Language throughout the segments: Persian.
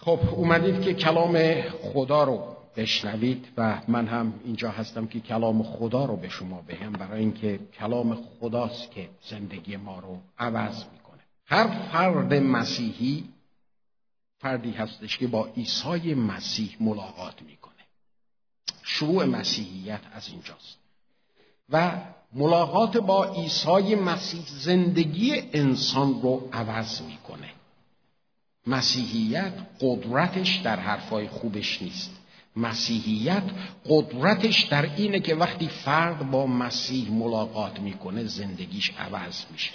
خب اومدید که کلام خدا رو بشنوید و من هم اینجا هستم که کلام خدا رو به شما بگم برای اینکه کلام خداست که زندگی ما رو عوض می‌کنه. هر فرد مسیحی فردی هستش که با عیسی مسیح ملاقات می‌کنه. شروع مسیحیت از اینجاست. و ملاقات با عیسی مسیح زندگی انسان رو عوض می‌کنه. مسیحیت قدرتش در حرفای خوبش نیست. مسیحیت قدرتش در اینه که وقتی فرد با مسیح ملاقات می‌کنه زندگیش عوض میشه.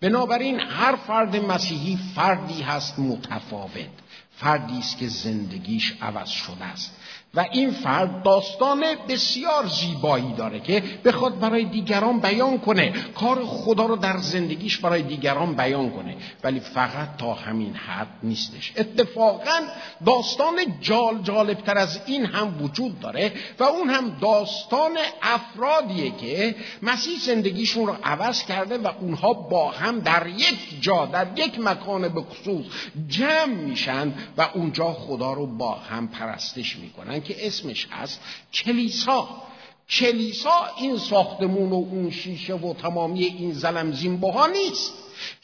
بنابراین هر فرد مسیحی فردی هست متفاوت. فردی است که زندگیش عوض شده است. و این فرد داستان بسیار زیبایی داره که بخواد برای دیگران بیان کنه. کار خدا رو در زندگیش برای دیگران بیان کنه. ولی فقط تا همین حد نیستش. اتفاقا داستان جال جالبتر از این هم وجود داره و اون هم داستان افرادیه که مسیح زندگیشون رو عوض کرده و اونها با هم در یک جا در یک مکان به خصوص جمع میشن و اونجا خدا رو با هم پرستش می‌کنن. که اسمش هست کلیسا. کلیسا این ساختمون و اون شیشه و تمامی این زلمزین بها نیست.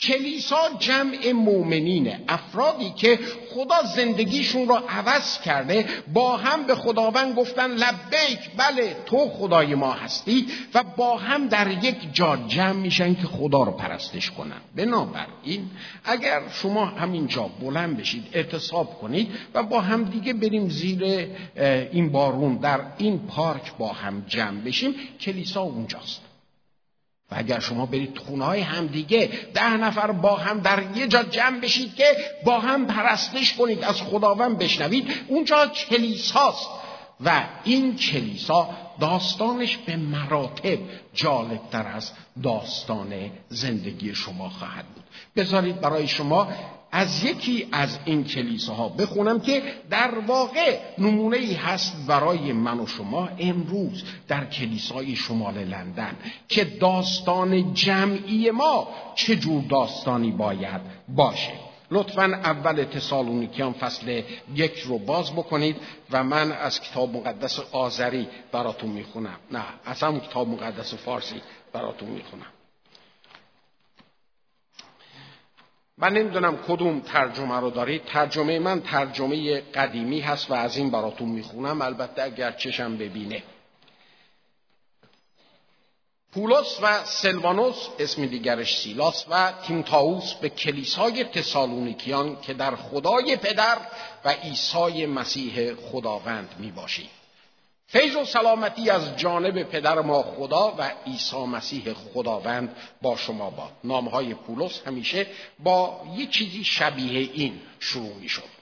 کلیسا جمع مؤمنینه افرادی که خدا زندگیشون رو عوض کرده با هم به خداوند گفتن لبیک بله تو خدای ما هستی و با هم در یک جا جمع میشن که خدا رو پرستش کنن. بنابراین اگر شما همینجا بلند بشید اعتصاب کنید و با هم دیگه بریم زیر این بارون در این پارک با هم جمع بشیم کلیسا اونجاست. و اگر شما برید خونه های همدیگه ده نفر با هم در یه جا جمع بشید که با هم پرستش کنید از خداوند بشنوید. اونجا کلیساست و این کلیسا داستانش به مراتب جالبتر از داستان زندگی شما خواهد بود. بذارید برای شما از یکی از این کلیساها بخونم که در واقع نمونه ای هست برای من و شما امروز در کلیسای شمال لندن که داستان جمعی ما چه جور داستانی باید باشه. لطفا اول تسالونیکیان فصل یک رو باز بکنید و من از کتاب مقدس آذری براتون می‌خونم. نه از همون کتاب مقدس فارسی براتون می‌خونم. من نمی‌دونم کدوم ترجمه رو دارید ترجمه من ترجمه قدیمی هست و از این براتون می‌خونم. البته اگر چشم ببینه. پولس و سلوانوس اسم دیگرش سیلاس و تیمتاوس به کلیسای تسالونیکیان که در خدای پدر و عیسی مسیح خداوند می باشید. فیض و سلامتی از جانب پدر ما خدا و عیسی مسیح خداوند با شما باد. نامهای پولس همیشه با یه چیزی شبیه این شروع می شد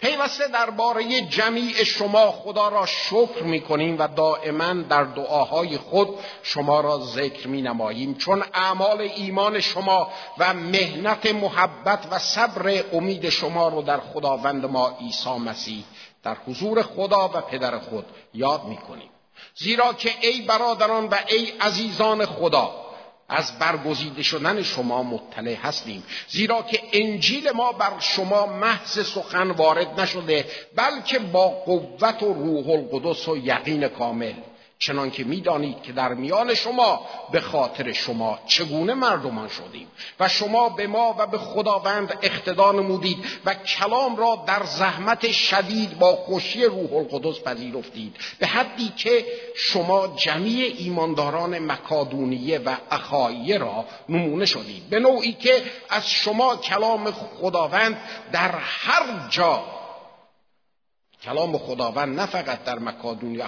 پیوسته درباره جمیع شما خدا را شکر می کنیم و دائما در دعاهای خود شما را ذکر می نماییم چون اعمال ایمان شما و مهنت محبت و صبر امید شما رو در خداوند ما عیسی مسیح در حضور خدا و پدر خود یاد می کنیم زیرا که ای برادران و ای عزیزان خدا از برگزیده شدن شما مطلع هستیم. زیرا که انجیل ما بر شما محض سخن وارد نشده بلکه با قوت و روح القدس و یقین کامل. چنان که می‌دانید که در میان شما به خاطر شما چگونه مردمان شدیم و شما به ما و به خداوند اقتدا نمودید و کلام را در زحمت شدید با خوشی روح القدس پذیرفتید. به حدی که شما جمیع ایمانداران مکادونیه و اخاییه را نمونه شدید. به نوعی که از شما کلام خداوند در هر جا کلام خداوند نه فقط در مکادون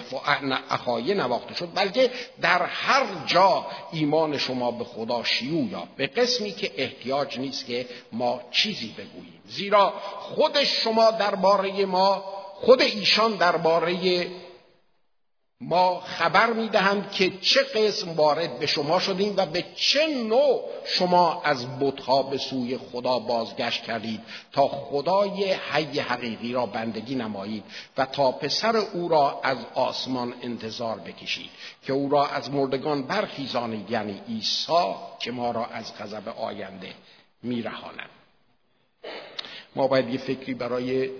اخایه نواخته شد بلکه در هر جا ایمان شما به خدا شیوع یا به قسمی که احتیاج نیست که ما چیزی بگوییم. زیرا خود شما درباره ما خود ایشان درباره ما خبر می‌دهند که چه قسم وارد به شما شدیم و به چه نوع شما از بتها به سوی خدا بازگشت کردید تا خدای حی حقیقی را بندگی نمایید و تا پسر او را از آسمان انتظار بکشید که او را از مردگان برخیزانید یعنی عیسی که ما را از غضب آینده میرهاند. ما باید یه فکری برای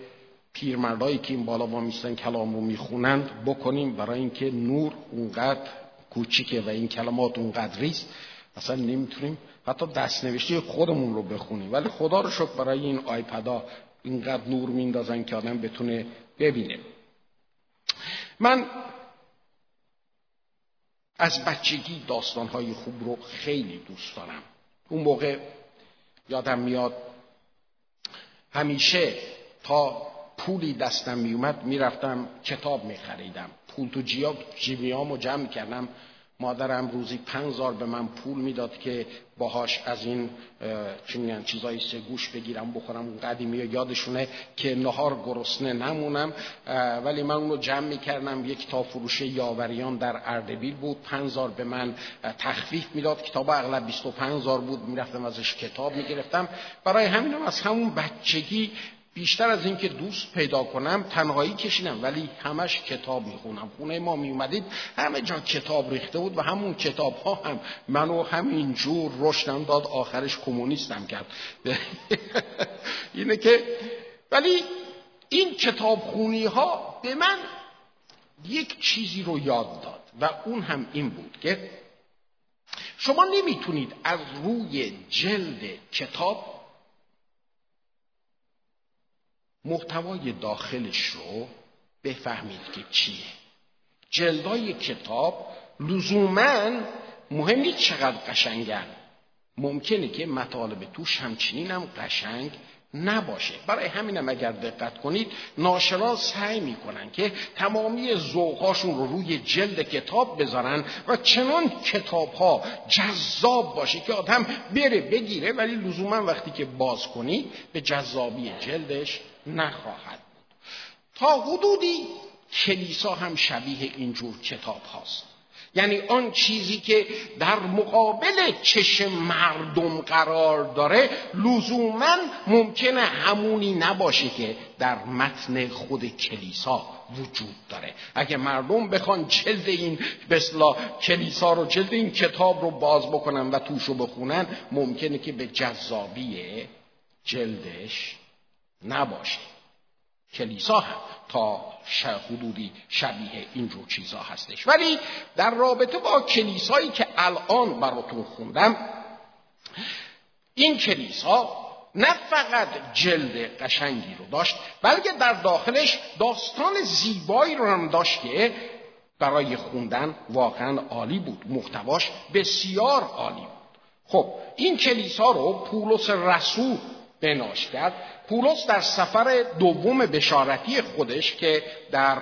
پیرمردایی که این بالا ما میستن کلام رو می‌خونند بکنیم برای اینکه نور اونقدر کوچیکه و این کلمات اونقدریست اصلا نمی‌تونیم حتی دستنوشته خودمون رو بخونیم. ولی خدا رو شکر برای این آیپدا اینقدر نور میندازن که آدم بتونه ببینه. من از بچگی داستانهای خوب رو خیلی دوست دارم. اون موقع یادم میاد همیشه تا پولی دستم میومد می‌رفتم کتاب میخریدم. پول تو جیاب جیبیامو جمع کردم. مادرم روزی پنزار به من پول می‌داد که باهاش از این چی میگن چیزای سه گوش بگیرم بخورم اون قدیمی یادشونه که نهار گرسنه نمونم. ولی من اونو جمع می‌کردم. یک تا فروش یاوریان در اردبیل بود. پنزار به من تخفیف می‌داد. کتاب اغلب 25 زار بود. می‌رفتم ازش کتاب می‌گرفتم. برای همینم از همون بچگی بیشتر از اینکه دوست پیدا کنم تنهایی کشیدم ولی همش کتاب می‌خونم. خونه ما میومدید همه جا کتاب ریخته بود و همون کتاب ها هم منو همین جور رشدم داد آخرش کمونیستم کرد. اینه که ولی این کتاب خونی ها به من یک چیزی رو یاد داد و اون هم این بود که شما نمی‌تونید از روی جلد کتاب محتوای داخلش رو بفهمید که چیه. جلدای کتاب لزوما مهم نیست چقدر قشنگن. ممکنه که مطالب توش همچنین هم قشنگ نباشه. برای همینم اگر دقت کنید ناشران سعی می‌کنن که تمامی ذوقهاشون رو روی جلد کتاب بذارن و چنان کتاب ها جذاب باشه که آدم بره بگیره ولی لزوما وقتی که باز کنی به جذابی جلدش نخواهد بود. تا حدودی کلیسا هم شبیه اینجور کتاب هاست. یعنی آن چیزی که در مقابل چشم مردم قرار داره لزوما ممکنه همونی نباشه که در متن خود کلیسا وجود داره. اگه مردم بخوان جلد این بسلا کلیسا رو جلد این کتاب رو باز بکنن و توش رو بخونن ممکنه که به جذابی جلدش نباشه کلیسا هم تا حدودی شبیه اینجور چیزا هستش. ولی در رابطه با کلیسایی که الان براتون خوندم این کلیسا نه فقط جلد قشنگی رو داشت بلکه در داخلش داستان زیبایی رو هم داشت که برای خوندن واقعا عالی بود محتواش بسیار عالی بود. خب این کلیسا رو پولس رسول بناش کرد. پولس در سفر دوم بشارتی خودش که در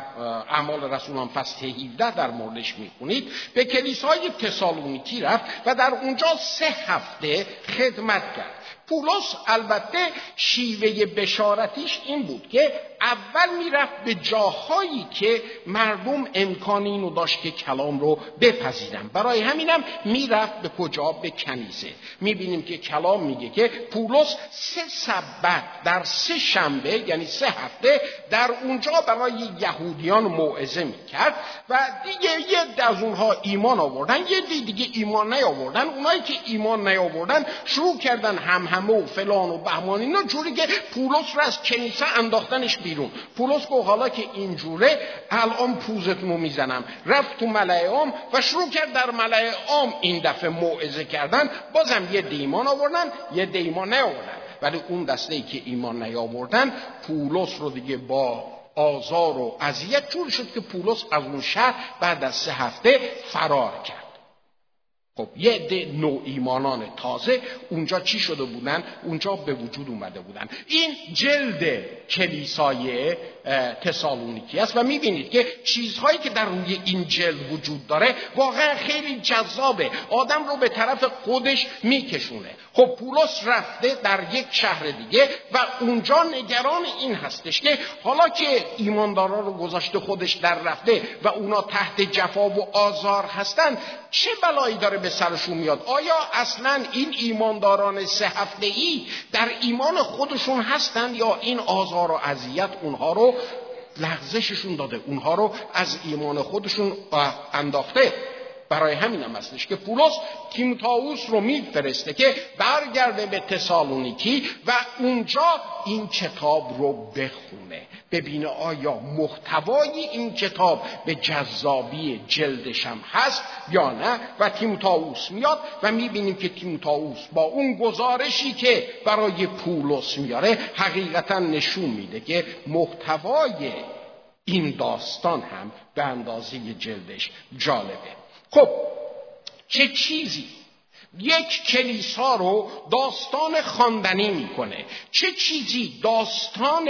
اعمال رسولان فصل 17 در موردش می‌خونید به کلیسای تسالونیکی رفت و در اونجا سه هفته خدمت کرد. پولس البته شیوه بشارتیش این بود که اول می‌رفت به جاهایی که مردم امکان اینو داشت که کلام رو بپذیرن. برای همینم می‌رفت به کجا؟ به کنیسه می‌بینیم که کلام میگه که پولس سه سبت در سه شنبه یعنی سه هفته در اونجا برای یهودیان موعظه می‌کرد و دیگه یه از اونها ایمان آوردن یه دیگه ایمان نیاوردن. اونایی که ایمان نیاوردن شروع کردن هم همه و فلان و بهمان اینا جوری که پولس رو از کنیسه انداختنش بیرون. پولس گفت حالا که اینجوره الان پوزتون رو می‌زنم. رفت تو ملعه و شروع کرد در ملعه عام این دفعه موعظه کردن. بازم یه دیمان آوردن یه دیمان نیاوردن. ولی اون دسته ای که ایمان نیاوردن پولس رو دیگه با آزار و اذیت جور شد که پولس از اون شهر بعد از سه هفته فرار کرد. خب یه عده نوع ایمانان تازه اونجا چی شده بودن؟ اونجا به وجود اومده بودن. این جلد کلیسای تسالونیکی است و می‌بینید که چیزهایی که در روی این جلد وجود داره واقعا خیلی جذابه. آدم رو به طرف خودش میکشونه. خب پولس رفته در یک شهر دیگه و اونجا نگران این هستش که حالا که ایماندارا رو گذاشته خودش در رفته و اونا تحت جفا و آزار هستن چه بلایی داره به سرشون میاد؟ آیا اصلا این ایمانداران سه هفته ای در ایمان خودشون هستند یا این آزار و اذیت اونها رو لغزششون داده اونها رو از ایمان خودشون انداخته. برای همین هم هستش که پولس تیموتائوس رو میفرسته که برگرده به تسالونیکی و اونجا این کتاب رو بخونه. ببینه آیا محتوای این کتاب به جذابی جلدش هم هست یا نه؟ و تیموتائوس میاد و می‌بینیم که تیموتائوس با اون گزارشی که برای پولس میاره حقیقتا نشون میده که محتوای این داستان هم به اندازه جلدش جالبه. خب چه چیزی یک کلیسا رو داستان خواندنی می‌کنه. چه چیزی داستان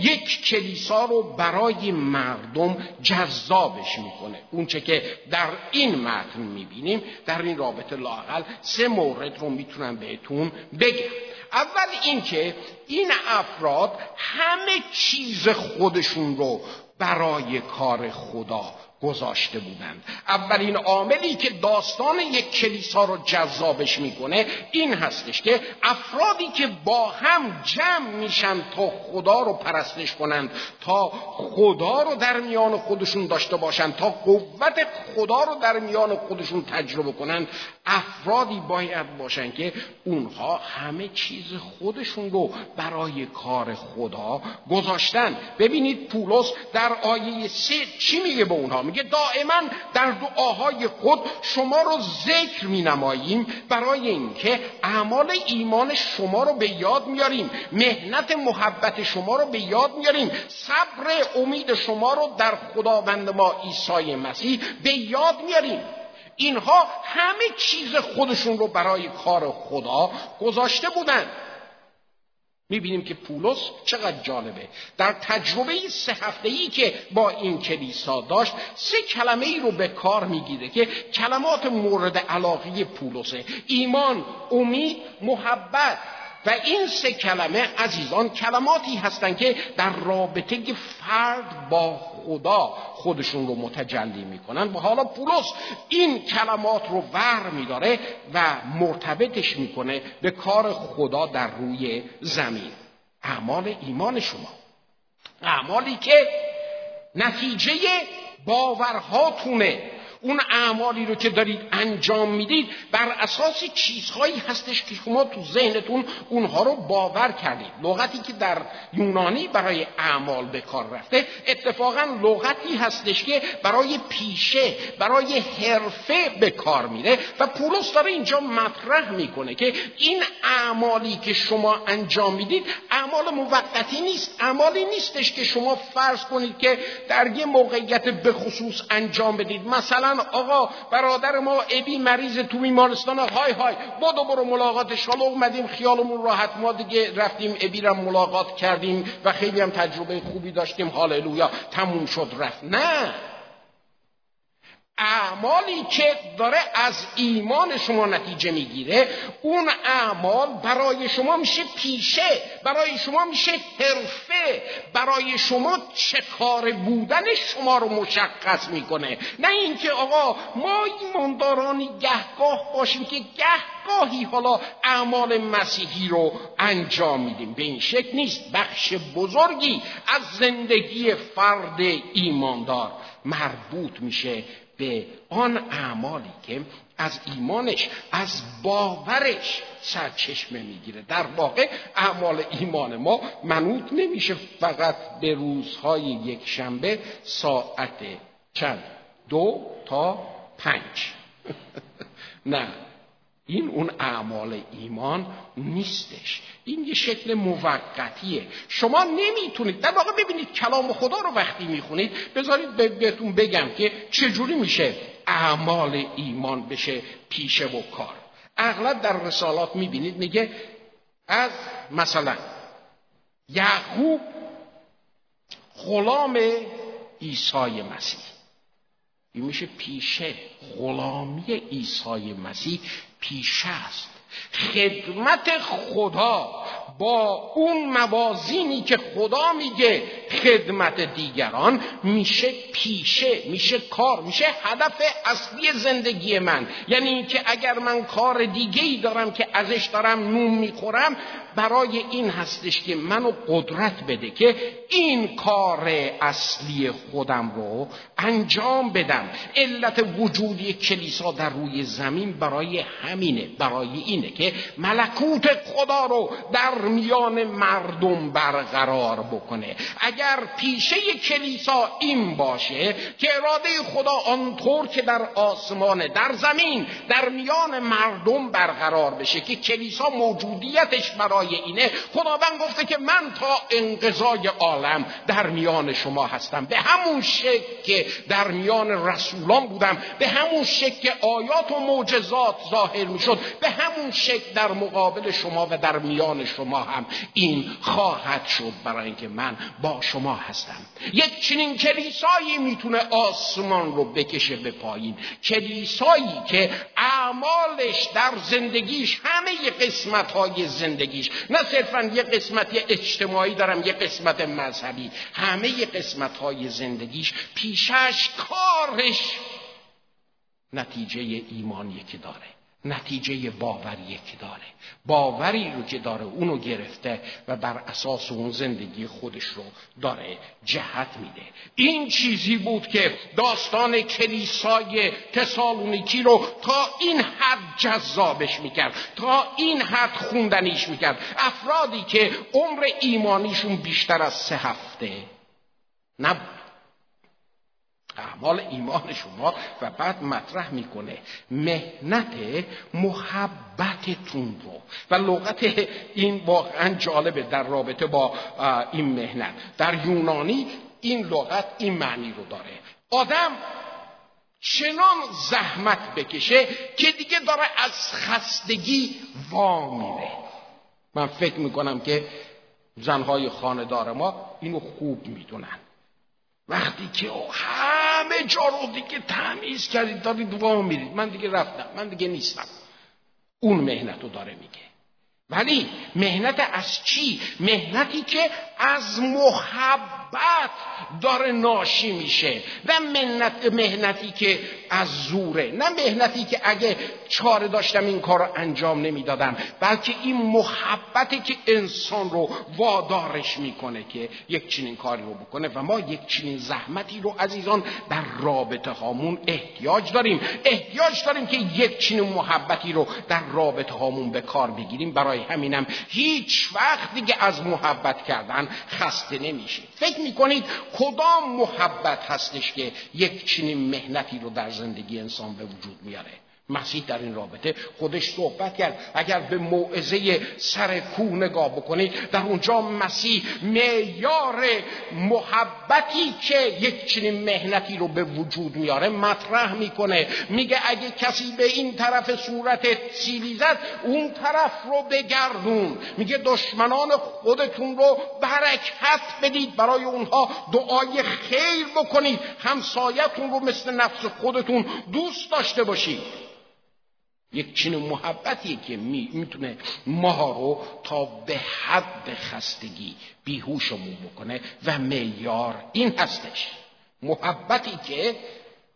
یک کلیسا رو برای مردم جذابش می‌کنه؟ اونچه که در این متن می‌بینیم در این رابطه لاقل سه مورد رو می‌تونم بهتون بگم. اول اینکه این افراد همه چیز خودشون رو برای کار خدا گذاشته بودند. اولین عاملی که داستان یک کلیسا رو جذابش می‌کنه این هستش که افرادی که با هم جمع میشن تا خدا رو پرستش کنند تا خدا رو در میان خودشون داشته باشند تا قوت خدا رو در میان خودشون تجربه کنند افرادی باید باشن که اونها همه چیز خودشون رو برای کار خدا گذاشتن. ببینید پولس در آیه سه چی میگه به اونها؟ میگه دائما در دعاهای خود شما رو ذکر می نماییم برای اینکه اعمال ایمان شما رو به یاد میاریم مهنت محبت شما رو به یاد میاریم صبر امید شما رو در خداوند ما عیسی مسیح به یاد میاریم. اینها همه چیز خودشون رو برای کار خدا گذاشته بودند می‌بینیم که پولس چقدر جالبه. در تجربه سه هفته که با این کلیسا داشت سه کلمه ای رو به کار می‌گیره که کلمات مورد علاقه پولسه. ایمان امید محبت. و این سه کلمه عزیزان کلماتی هستند که در رابطه فرد با خدا خودشون رو متجلی می‌کنن. و حالا پولس این کلمات رو ور میداره و مرتبطش می‌کنه به کار خدا در روی زمین. اعمال ایمان شما. اعمالی که نتیجه باورهاتونه. اون اعمالی رو که دارید انجام می‌دید بر اساس چیزهایی هستش که شما تو ذهنتون اونها رو باور کردید. لغتی که در یونانی برای اعمال به کار رفته اتفاقا لغتی هستش که برای پیشه برای حرفه به کار میره و پولس داره اینجا مطرح می‌کنه که این اعمالی که شما انجام می‌دید اعمال موقتی نیست. اعمالی نیستش که شما فرض کنید که در یه موقعیت به خصوص انجام بدید. مثلا آقا برادر ما ابی مریض تو بیمارستان. های های. بودو برو ملاقاتش حالا اومدیم خیالمون راحت. ما دیگه رفتیم ابی را ملاقات کردیم و خیلی هم تجربه خوبی داشتیم. هاللویا. تموم شد رفت. نه! اعمالی که داره از ایمان شما نتیجه می‌گیره اون اعمال برای شما میشه پیشه برای شما میشه حرفه برای شما چه کار بودن شما رو مشخص می‌کنه. نه اینکه آقا ما ایماندارانی گهگاه باشیم که گهگاهی حالا اعمال مسیحی رو انجام میدیم. به این شکل نیست. بخش بزرگی از زندگی فرد ایماندار مربوط میشه به آن اعمالی که از ایمانش از باورش سرچشمه می‌گیره. در واقع اعمال ایمان ما منوط نمیشه فقط به روزهای یک شنبه ساعت چند؟ دو تا پنج. نه. این اون اعمال ایمان نیستش. این یه شکل موقتیه. شما نمی‌تونید در واقع ببینید کلام خدا رو وقتی می‌خونید بذارید بهتون بگم که چجوری میشه اعمال ایمان بشه پیشه و کار. اغلب در رسالات می‌بینید میگه از مثلا یعقوب غلام عیسی مسیح. این میشه پیشه غلامی عیسی مسیح. پیشه است. خدمت خدا با اون موازینی که خدا میگه خدمت دیگران میشه پیشه میشه کار میشه هدف اصلی زندگی من. یعنی اینکه اگر من کار دیگه ای دارم که ازش دارم نون می‌خورم برای این هستش که منو قدرت بده که این کار اصلی خودم رو انجام بدم. علت وجودی کلیسا در روی زمین برای همینه برای اینه که ملکوت خدا رو در میان مردم برقرار بکنه. اگر پیشه کلیسا این باشه که اراده خدا آنطور که در آسمان در زمین در میان مردم برقرار بشه که کلیسا موجودیتش برای اینه. خداوند گفته که من تا انقضای عالم در میان شما هستم. به همون شکل که در میان رسولان بودم به همون شکل که آیات و معجزات ظاهر می‌شد به همون شکل در مقابل شما و در میان شما هم این خواهد شد برای اینکه من با شما هستم. یک چنین کلیسایی می‌تونه آسمان رو بکشه به پایین. کلیسایی که اعمالش در زندگیش همه قسمت های زندگیش نه صرفا یه قسمتی اجتماعی دارم یه قسمت مذهبی همه قسمت های زندگیش پیشش کارش نتیجه ایمانی که داره. نتیجه باوری که داره. باوری رو که داره اونو گرفته و بر اساس اون زندگی خودش رو داره جهت میده. این چیزی بود که داستان کلیسای تسالونیکی رو تا این حد جذابش می‌کرد تا این حد خوندنیش می‌کرد. افرادی که عمر ایمانیشون بیشتر از سه هفته نبود. اعمال ایمان شما و بعد مطرح می‌کنه. مهنت محبتتون رو. و لغت این واقعا جالبه در رابطه با این مهنت. در یونانی این لغت این معنی رو داره. آدم چنان زحمت بکشه که دیگه داره از خستگی وا میره من فکر می‌کنم که زنهای خاندار ما اینو خوب می‌دونن. وقتی که همه جا رو دیگه تمیز کردید دارید وا میرید. من دیگه رفتم من دیگه نیستم. اون مهنت رو داره میگه. ولی مهنت از چی؟ مهنتی که از محبت محبت داره ناشی میشه. نه مهنت مهنتی که از زوره نه مهنتی که اگه چاره داشتم این کار رو انجام نمی‌دادم بلکه این محبتی که انسان رو وادارش می‌کنه که یک چنین کاری رو بکنه و ما یک چنین زحمتی رو عزیزان در رابطه هامون احتیاج داریم. احتیاج داریم که یک چنین محبتی رو در رابطه هامون به کار بگیریم. برای همینم هیچ وقت دیگه از محبت کردن خسته فکر فکر می‌کنید کدام محبت هستش که یک چنین مهنتی رو در زندگی انسان به وجود میاره؟ مسیح در این رابطه خودش صحبت کرد. اگر به موعظه سر کوه نگاه بکنید در اونجا مسیح معیار محبتی که یک چنین مهنتی رو به وجود میاره مطرح می‌کنه. میگه اگه کسی به این طرف صورت سیلی زد اون طرف رو بگردون. میگه دشمنان خودتون رو برکت بدید برای اونها دعای خیر بکنید. همسایتون رو مثل نفس خودتون دوست داشته باشید. یک چنین محبتیه که می می‌تونه ما رو تا به حد خستگی بیهوشمون بکنه و میار این هستش. محبتی که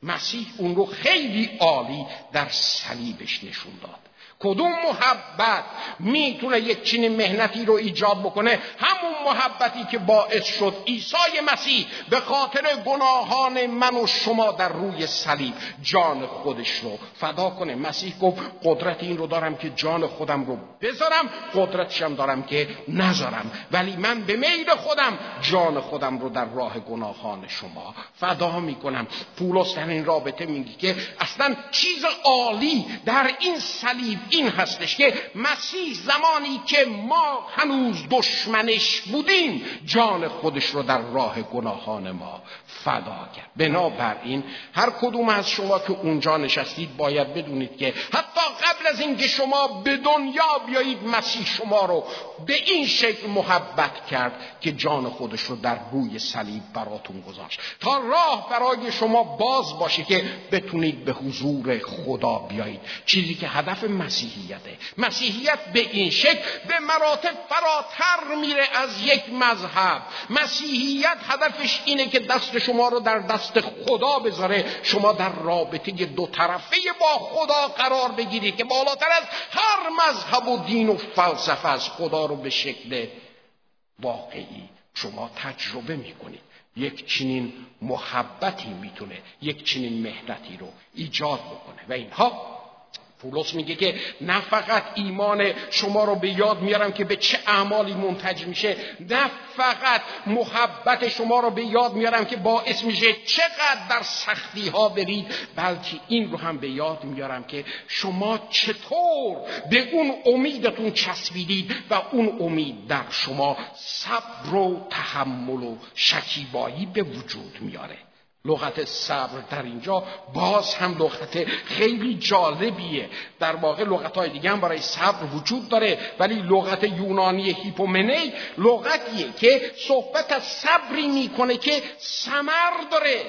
مسیح اون رو خیلی عالی در صلیبش نشون داد. کدوم محبت می‌تونه یک چنین مهنتی رو ایجاد بکنه؟ همون محبتی که باعث شد عیسی مسیح به خاطر گناهان من و شما در روی صلیب جان خودش رو فدا کنه. مسیح گفت قدرت این رو دارم که جان خودم رو بذارم قدرتشم دارم که نذارم. ولی من به میل خودم جان خودم رو در راه گناهان شما فدا می‌کنم. پولس در این رابطه میگه که اصلا چیز عالی در این صلیب این هستش که مسیح زمانی که ما هنوز دشمنش بودیم جان خودش رو در راه گناهان ما فدا کرد. بنابراین هر کدوم از شما که اونجا نشستید باید بدونید که حتی قبل از اینکه شما به دنیا بیایید مسیح شما رو به این شکل محبت کرد که جان خودش رو در روی صلیب براتون گذاشت. تا راه برای شما باز باشه که بتونید به حضور خدا بیایید. چیزی که هدف مسیح مسیحیته. مسیحیت به این شکل به مراتب فراتر میره از یک مذهب. مسیحیت هدفش اینه که دست شما رو در دست خدا بذاره. شما در رابطه دو طرفه با خدا قرار بگیرید که بالاتر از هر مذهب و دین و فلسفه از خدا رو به شکل واقعی شما تجربه می‌کنید. یک چنین محبتی می‌تونه یک چنین مهنتی رو ایجاد بکنه. و اینها پولس میگه که نه فقط ایمان شما رو به یاد میارم که به چه اعمالی منتج میشه نه فقط محبت شما رو به یاد میارم که باعث میشه چقدر در سختی ها برید بلکه این رو هم به یاد میارم که شما چطور به اون امیدتون چسبیدید و اون امید در شما صبر و تحمل و شکیبایی به وجود میاره. لغت صبر در اینجا. باز هم لغت خیلی جالبیه. در واقع لغت های دیگه هم برای صبر وجود داره ولی لغت یونانی هیپومنی لغتیه که صحبت از صبری می‌کنه که سمر داره.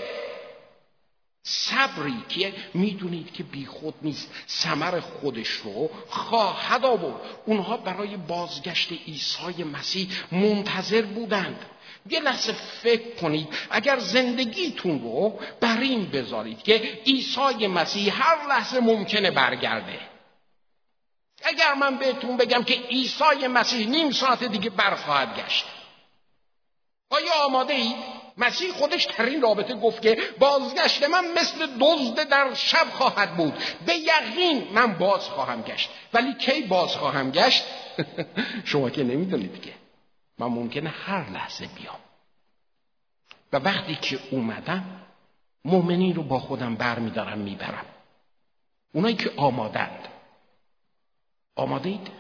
صبری که می‌دونید که بیخود نیست سمر خودش رو خواهد آورد. اونها برای بازگشت عیسی مسیح منتظر بودند. یه لحظه فکر کنید. اگر زندگیتون رو بر این بذارید که عیسی مسیح هر لحظه ممکنه برگرده. اگر من بهتون بگم که عیسی مسیح نیم ساعت دیگه برخواهد گشت. آیا آماده اید؟ مسیح خودش در این رابطه گفت که بازگشت من مثل دزد در شب خواهد بود. به یقین من باز خواهم گشت. ولی کی باز خواهم گشت؟ شما که نمی‌دونید که. من ممکنه هر لحظه بیام. و وقتی که اومدم مؤمنین رو با خودم برمیدارم می‌برم. اونایی که آمادند. آماده اید؟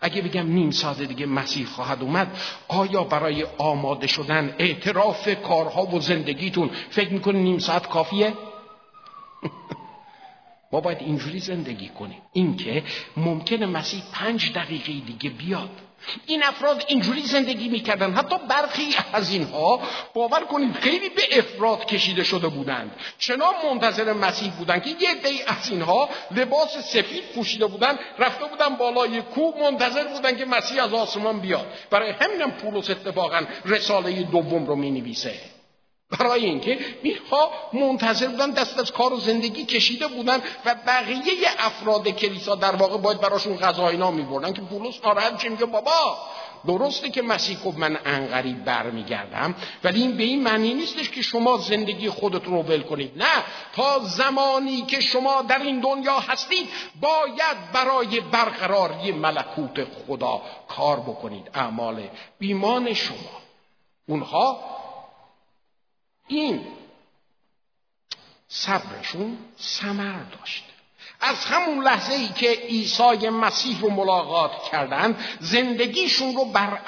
اگه بگم نیم ساعت دیگه مسیح خواهد اومد آیا برای آماده شدن اعتراف کارها و زندگیتون فکر می‌کنید نیم ساعت کافیه؟ ما باید اینجوری زندگی کنیم. اینکه ممکنه مسیح پنج دقیقه دیگه بیاد. این افراد اینجوری زندگی می‌کردن. حتی برخی از اینها باور کنید خیلی به افراد کشیده شده بودند. چنان منتظر مسیح بودند که یه دی از اینها لباس سفید پوشیده بودند رفته بودن بالای کوه منتظر بودند که مسیح از آسمان بیاد. برای همینم پولس اتفاقا رساله دوم رو می‌نویسه. برای اینکه اینها منتظر بودن دست از کار و زندگی کشیده بودن و بقیه افراد کلیسا در واقع باید براشون غذا اینا میبردن که پولس ناراحت چه میگه بابا درسته که مسیح گفت من انقریب برمیگردم ولی این به این معنی نیستش که شما زندگی خودتون رو ول کنید. نه تا زمانی که شما در این دنیا هستید باید برای برقراری ملکوت خدا کار بکنید. اعمال بیمان شما. اونها این صبرشون سمر داشت. از همون لحظه ای که عیسی مسیح رو ملاقات کردند زندگیشون رو بر,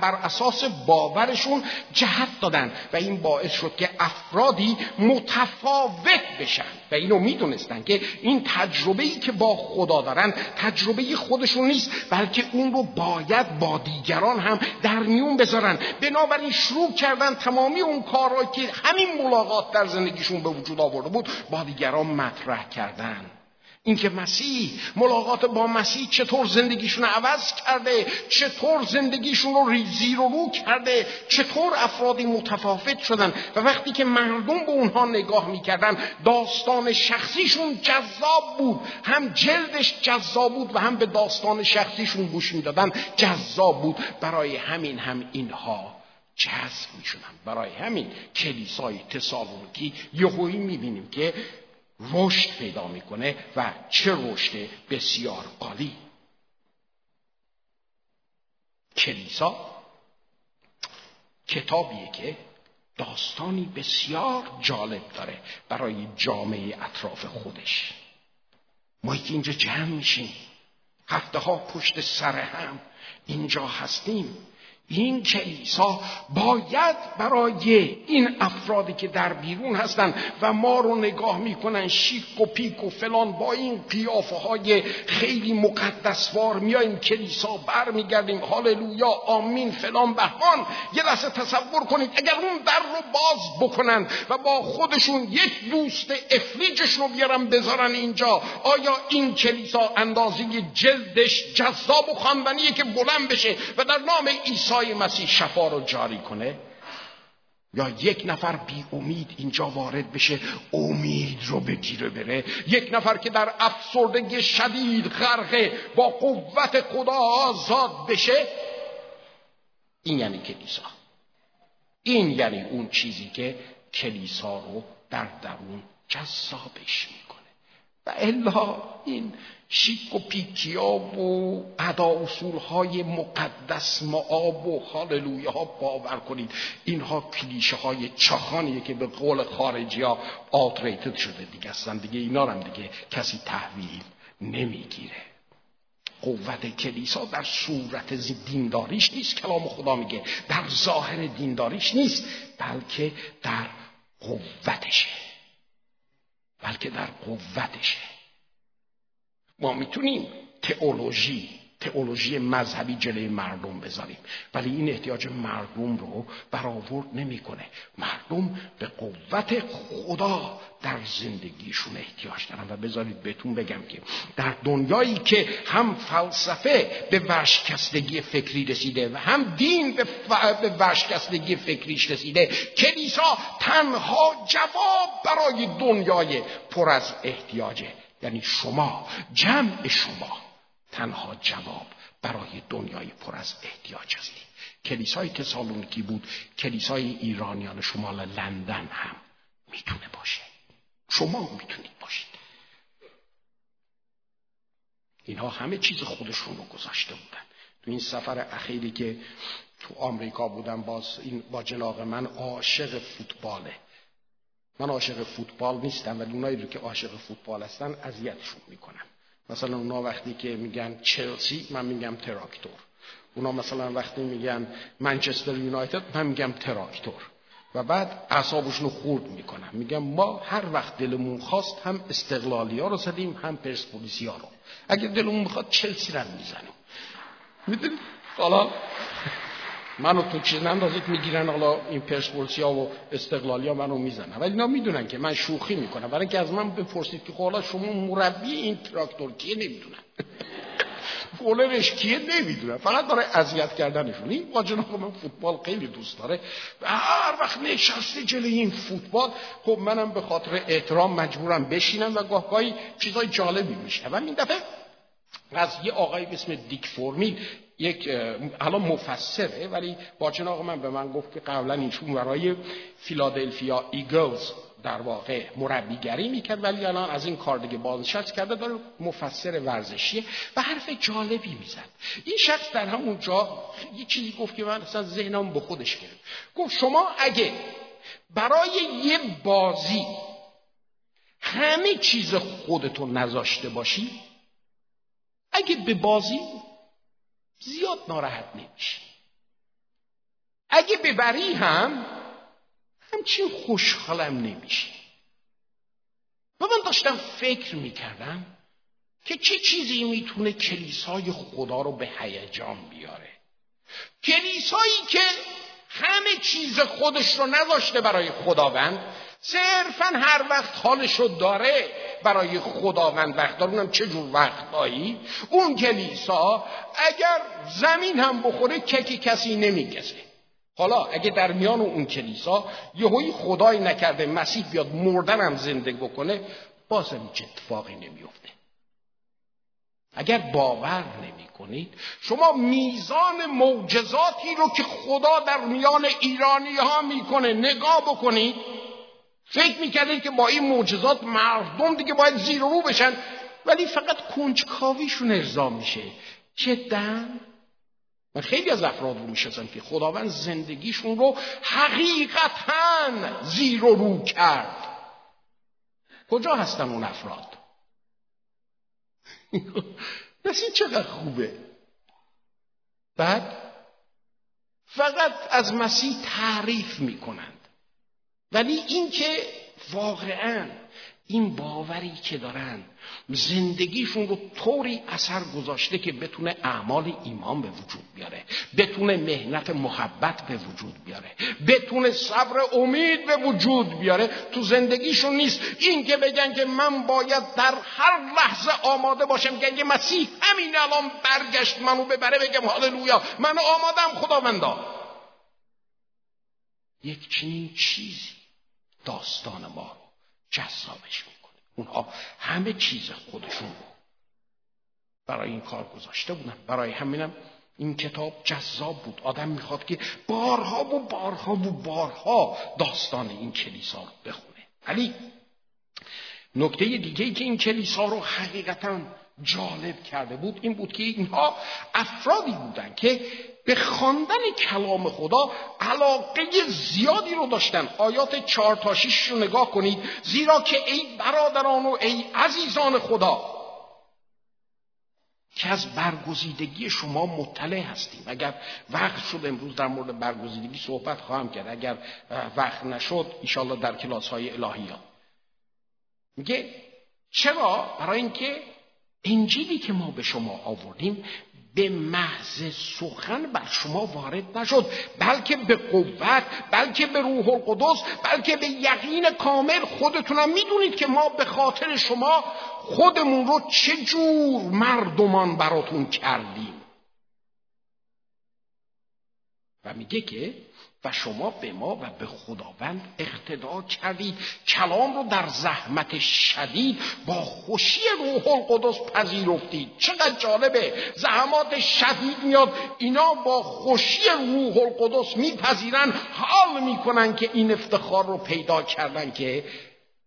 بر اساس باورشون جهت دادن و این باعث شد که افرادی متفاوت بشن و اینو می‌دونستن که این تجربه ای که با خدا دارن تجربه خودشون نیست بلکه اون رو باید با دیگران هم در میون بذارن. بنابراین شروع کردن تمامی اون کارهایی که همین ملاقات در زندگیشون به وجود آورده بود با دیگران مطرح کردن. اینکه مسیح ملاقات با مسیح چطور زندگیشون عوض کرده چطور زندگیشون رو ریزی رو رو کرده چطور افرادی متفاوت شدن و وقتی که مردم به اونها نگاه می‌کردن داستان شخصیشون جذاب بود. هم جلدش جذاب بود و هم به داستان شخصیشون گوش می‌دادن. جذاب بود. برای همین هم اینها جذب می‌شدن. برای همین کلیسای تسالونیکی یهویی می‌بینیم که رشد پیدا می‌کنه و چه رشد بسیار عالی کلیسا کتابیه که داستانی بسیار جالب داره برای جامعه اطراف خودش. ما که اینجا جمع میشیم هفته ها پشت سر هم اینجا هستیم این کلیسا باید برای این افرادی که در بیرون هستن و ما رو نگاه می‌کنن شیک و پیک و فلان با این قیافه های خیلی مقدسوار میاییم کلیسا بر میگردیم هاللویا آمین فلان بهمان یه لحظه تصور کنید اگر اون در رو باز بکنن و با خودشون یک دوست افلیجشون رو بیارن بذارن اینجا آیا این کلیسا اندازه جلدش جذاب و خواندنیه که بلند بشه و در نام عیسی مسیح شفا رو جاری کنه یا یک نفر بی امید اینجا وارد بشه امید رو بگیره بره. یک نفر که در افسردگی شدید غرقه با قوت خدا آزاد بشه این یعنی کلیسا. این یعنی اون چیزی که کلیسا رو در درون جذابش می‌کنه. و الا این شیک و پیکیا و ادا اصول های مقدس معاب و هاللویا ها باور کنید. اینها کلیشه های چاخانیه که به قول خارجی ها آتریتد شده. دیگه هستن دیگه اینا هم دیگه کسی تحویل نمی‌گیره. قوت کلیسا در صورت دینداریش نیست کلام خدا میگه. در ظاهر دینداریش نیست بلکه در قوتشه. بلکه در قوتشه. ما می‌تونیم تئولوژی تئولوژی مذهبی جلوی مردم بذاریم. ولی این احتیاج مردم رو برآورد نمی‌کنه. مردم به قوت خدا در زندگیشون احتیاج دارن. و بذارید بهتون بگم که در دنیایی که هم فلسفه به ورشکستگی فکری رسیده و هم دین به, ف... به ورشکستگی فکریش رسیده کلیسا تنها جواب برای دنیای پر از احتیاجه. یعنی شما جمع شما. تنها جواب برای دنیای پر از احتیاج هستید کلیسای تسالونیکی بود کلیسای ایرانیان شمال لندن هم می‌تونه باشه. شما می‌تونید باشید. اینها همه چیز خودشون رو گذاشته بودن. تو این سفر اخیری که تو آمریکا بودم باز این با جناق من عاشق فوتباله. من عاشق فوتبال نیستم ولی اونایی رو که عاشق فوتبال هستن اذیتشون می‌کنم. مثلا اونا وقتی که میگن چلسی من میگم تراکتور. اونا مثلا وقتی میگن منچستر یونایتد من میگم تراکتور. و بعد اعصابشون رو خورد می‌کنم میگم ما هر وقت دلمون خواست هم استقلالی ها رو زدیم هم پرسپولیسی ها رو. اگر دلمون می‌خواد چلسی رو می‌زنیم. می‌دونی؟ حالا منو تو چیز نندازید می‌گیرن حالا این پرسپولیسی ها و استقلالی ها منو می‌زنن. ولی اینا می‌دونن که من شوخی می‌کنم. برای اینکه از من بپرسید که خب حالا شما مربی این تراکتور کیه نمی‌دونن فولرش کیه نمی‌دونن فقط داره اذیت کردنشون. این با جناب من فوتبال خیلی دوست داره. و هر وقت نشسته جلوی این فوتبال خب منم به خاطر احترام مجبورم بشینم و گاهگاهی چیزای جالبی میشه و این دفعه از یه آقای به اسم دیک فورمیل یک الان مفسره ولی با آقا من به من گفت که قبلا اینشون برای فیلادلفیا ایگلز در واقع مربیگری می‌کرد ولی الان از این کار دیگه بازنشست کرده داره مفسر ورزشیه و حرف جالبی می‌زد. این شخص در همون جا یه چیزی گفت که من اصلا ذهنم به خودش گرفت. گفت شما اگه برای یه بازی همه چیز خودتون نذاشته باشی اگه به بازی زیاد ناراحت نمیشی. اگه ببری هم همچین خوشحالم نمیشی. و من داشتم فکر می‌کردم که چه چیزی می‌تونه کلیسای خدا رو به هیجان بیاره. کلیسایی که همه چیز خودش رو نذاشته برای خداوند صرفا هر وقت حالش رو داره برای خداوند وقت داره اونم چه جور وقتهایی اون کلیسا اگر زمین هم بخوره ککی کسی نمیگزه. حالا اگه در میان اون کلیسا یهویی خدایی نکرده مسیح بیاد مردن هم زنده بکنه بازم هیچ اتفاقی نمیفته اگر باور نمی کنید شما میزان معجزاتی رو که خدا در میان ایرانی ها می‌کنه نگاه بکنید. فکر می‌کردید که با این معجزات مردم دیگه باید زیر و رو بشن ولی فقط کنجکاویشون ارضا میشه. جدا. من خیلی از افراد رو می‌شناسم که خداوند زندگیشون رو حقیقتا زیر و رو کرد. کجا هستن اون افراد؟ نسی چقدر خوبه؟ بعد فقط از مسیح تعریف می‌کنند ولی اینکه واقعا این باوری که دارن زندگیشون رو طوری اثر گذاشته که بتونه اعمال ایمان به وجود بیاره بتونه مهنت محبت به وجود بیاره بتونه صبر امید به وجود بیاره تو زندگیشون نیست این که بگن که من باید در هر لحظه آماده باشم که اگه مسیح همین الان برگشت منو ببره بگم هاللویا من آمادم خداوندا. یک چنین چیزی داستان ما رو جذابش می‌کنه اونها همه چیز خودشون رو برای این کار گذاشته بودن. برای همینم این کتاب جذاب بود. آدم می‌خواد که بارها و بارها و بارها داستان این کلیسا رو بخونه. ولی نکته دیگه ای که این کلیسا رو حقیقتا جالب کرده بود این بود که اینها افرادی بودن که به خواندن کلام خدا علاقه زیادی رو داشتن. آیات چهار تا رو نگاه کنید. زیرا که ای برادران و ای عزیزان خدا که از برگزیدگی شما مطلع هستیم. اگر وقت شد امروز در مورد برگزیدگی صحبت خواهم کرد. اگر وقت نشد ایشالله در کلاس های الهیات. میگه چرا؟ برای اینکه انجیلی که ما به شما آوردیم به محض سخن بر شما وارد نشد بلکه به قوت بلکه به روح القدس بلکه به یقین کامل خودتونم می‌دونید که ما به خاطر شما خودمون رو چه جور مردمان براتون کردیم. و میگه که و شما به ما و به خداوند اقتدا کردید کلام رو در زحمت شدید با خوشی روح القدس پذیرفتید. چقدر جالبه. زحمات شدید میاد. اینا با خوشی روح القدس میپذیرن. حال می‌کنن که این افتخار رو پیدا کردن که